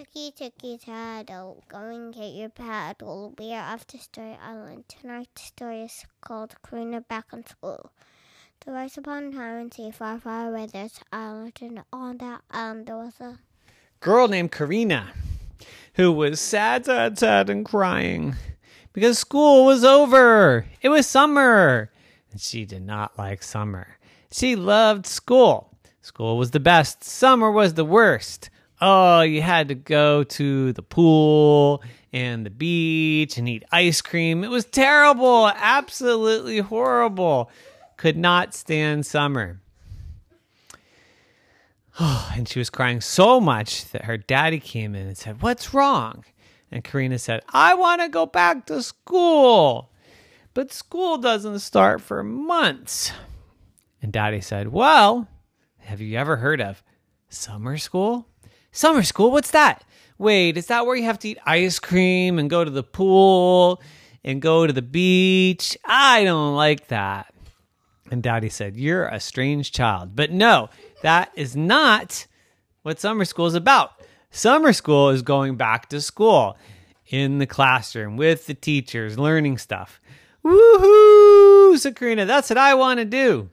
Tookie Tookie Tattle, go and get your paddle. We are off to Story Island. Tonight's story is called Karina Back in School. There was upon a time and sea far, far away this island, and on that island there was a Girl named Karina, who was sad, sad, sad, and crying because school was over. It was summer, and she did not like summer. She loved school. School was the best, summer was the worst. Oh, you had to go to the pool and the beach and eat ice cream. It was terrible, absolutely horrible. Could not stand summer. Oh, and she was crying so much that her daddy came in and said, What's wrong? And Karina said, I want to go back to school. But school doesn't start for months. And daddy said, Well, have you ever heard of summer school? Summer school? What's that? Wait, is that where you have to eat ice cream and go to the pool and go to the beach? I don't like that. And daddy said, You're a strange child. But no, that is not what summer school is about. Summer school is going back to school in the classroom with the teachers, learning stuff. Woohoo, Sakrina, that's what I want to do.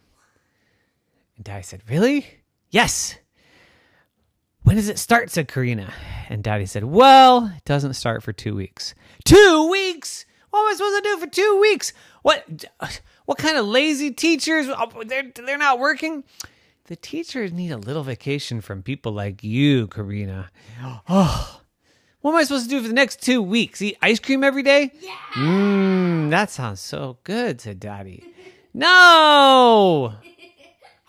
And Daddy said, Really? Yes. When does it start? said Karina. And Daddy said, Well, it doesn't start for two weeks. Two weeks? What am I supposed to do for two weeks? What what kind of lazy teachers? Oh, they're, they're not working? The teachers need a little vacation from people like you, Karina. Oh, what am I supposed to do for the next two weeks? Eat ice cream every day? Yeah. Mmm, that sounds so good, said Daddy. No!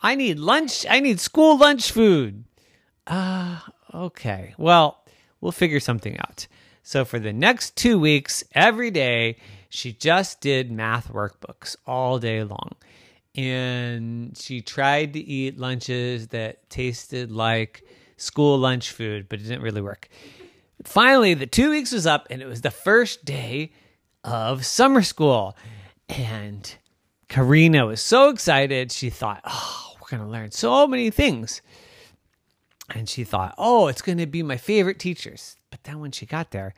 I need lunch. I need school lunch food. Uh, okay. Well, we'll figure something out. So for the next two weeks, every day, she just did math workbooks all day long and she tried to eat lunches that tasted like school lunch food, but it didn't really work. Finally, the two weeks was up, and it was the first day of summer school. And Karina was so excited. She thought, oh, we're going to learn so many things. And she thought, oh, it's going to be my favorite teachers. But then when she got there,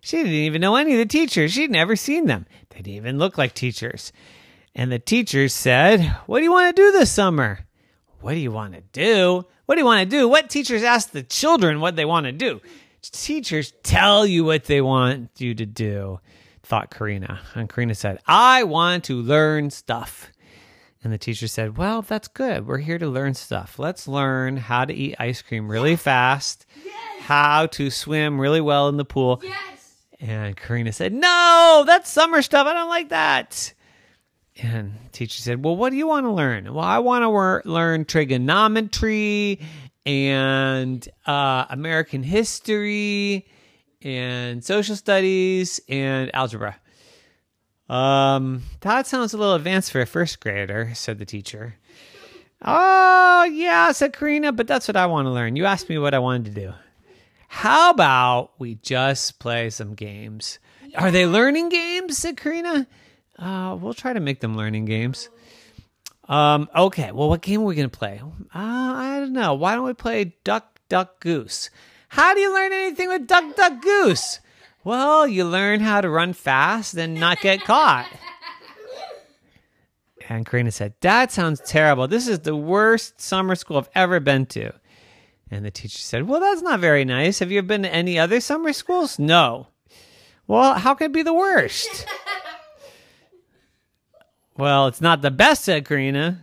she didn't even know any of the teachers. She'd never seen them. They didn't even look like teachers. And the teacher said, What do you want to do this summer? What do you want to do? What do you want to do? What teachers ask the children what they want to do? Teachers tell you what they want you to do, thought Karina. And Karina said, I want to learn stuff. And the teacher said, Well, that's good. We're here to learn stuff. Let's learn how to eat ice cream really fast, yes. how to swim really well in the pool. Yes. And Karina said, No, that's summer stuff. I don't like that. And teacher said, "Well, what do you want to learn?" Well, I want to wor- learn trigonometry and uh, American history and social studies and algebra. Um, that sounds a little advanced for a first grader," said the teacher. "Oh, yeah," said Karina, "but that's what I want to learn. You asked me what I wanted to do. How about we just play some games?" Are they learning games? said Karina. Uh, we'll try to make them learning games. Um, okay, well, what game are we going to play? Uh, I don't know. Why don't we play Duck, Duck, Goose? How do you learn anything with Duck, Duck, Goose? Well, you learn how to run fast and not get caught. And Karina said, That sounds terrible. This is the worst summer school I've ever been to. And the teacher said, Well, that's not very nice. Have you been to any other summer schools? No. Well, how can it be the worst? Well, it's not the best, said Karina.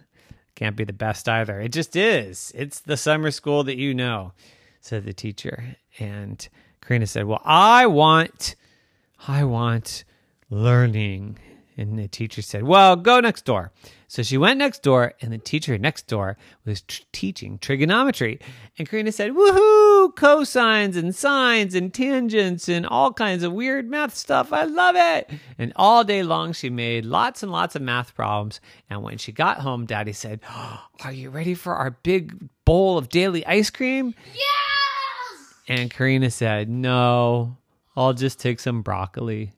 Can't be the best either. It just is. It's the summer school that you know, said the teacher. And Karina said, Well, I want, I want learning. And the teacher said, Well, go next door. So she went next door, and the teacher next door was tr- teaching trigonometry. And Karina said, Woohoo! Cosines and sines and tangents and all kinds of weird math stuff. I love it. And all day long, she made lots and lots of math problems. And when she got home, Daddy said, oh, Are you ready for our big bowl of daily ice cream? Yes! And Karina said, No, I'll just take some broccoli.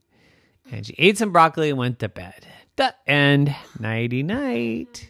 And she ate some broccoli and went to bed. The end. Nighty night.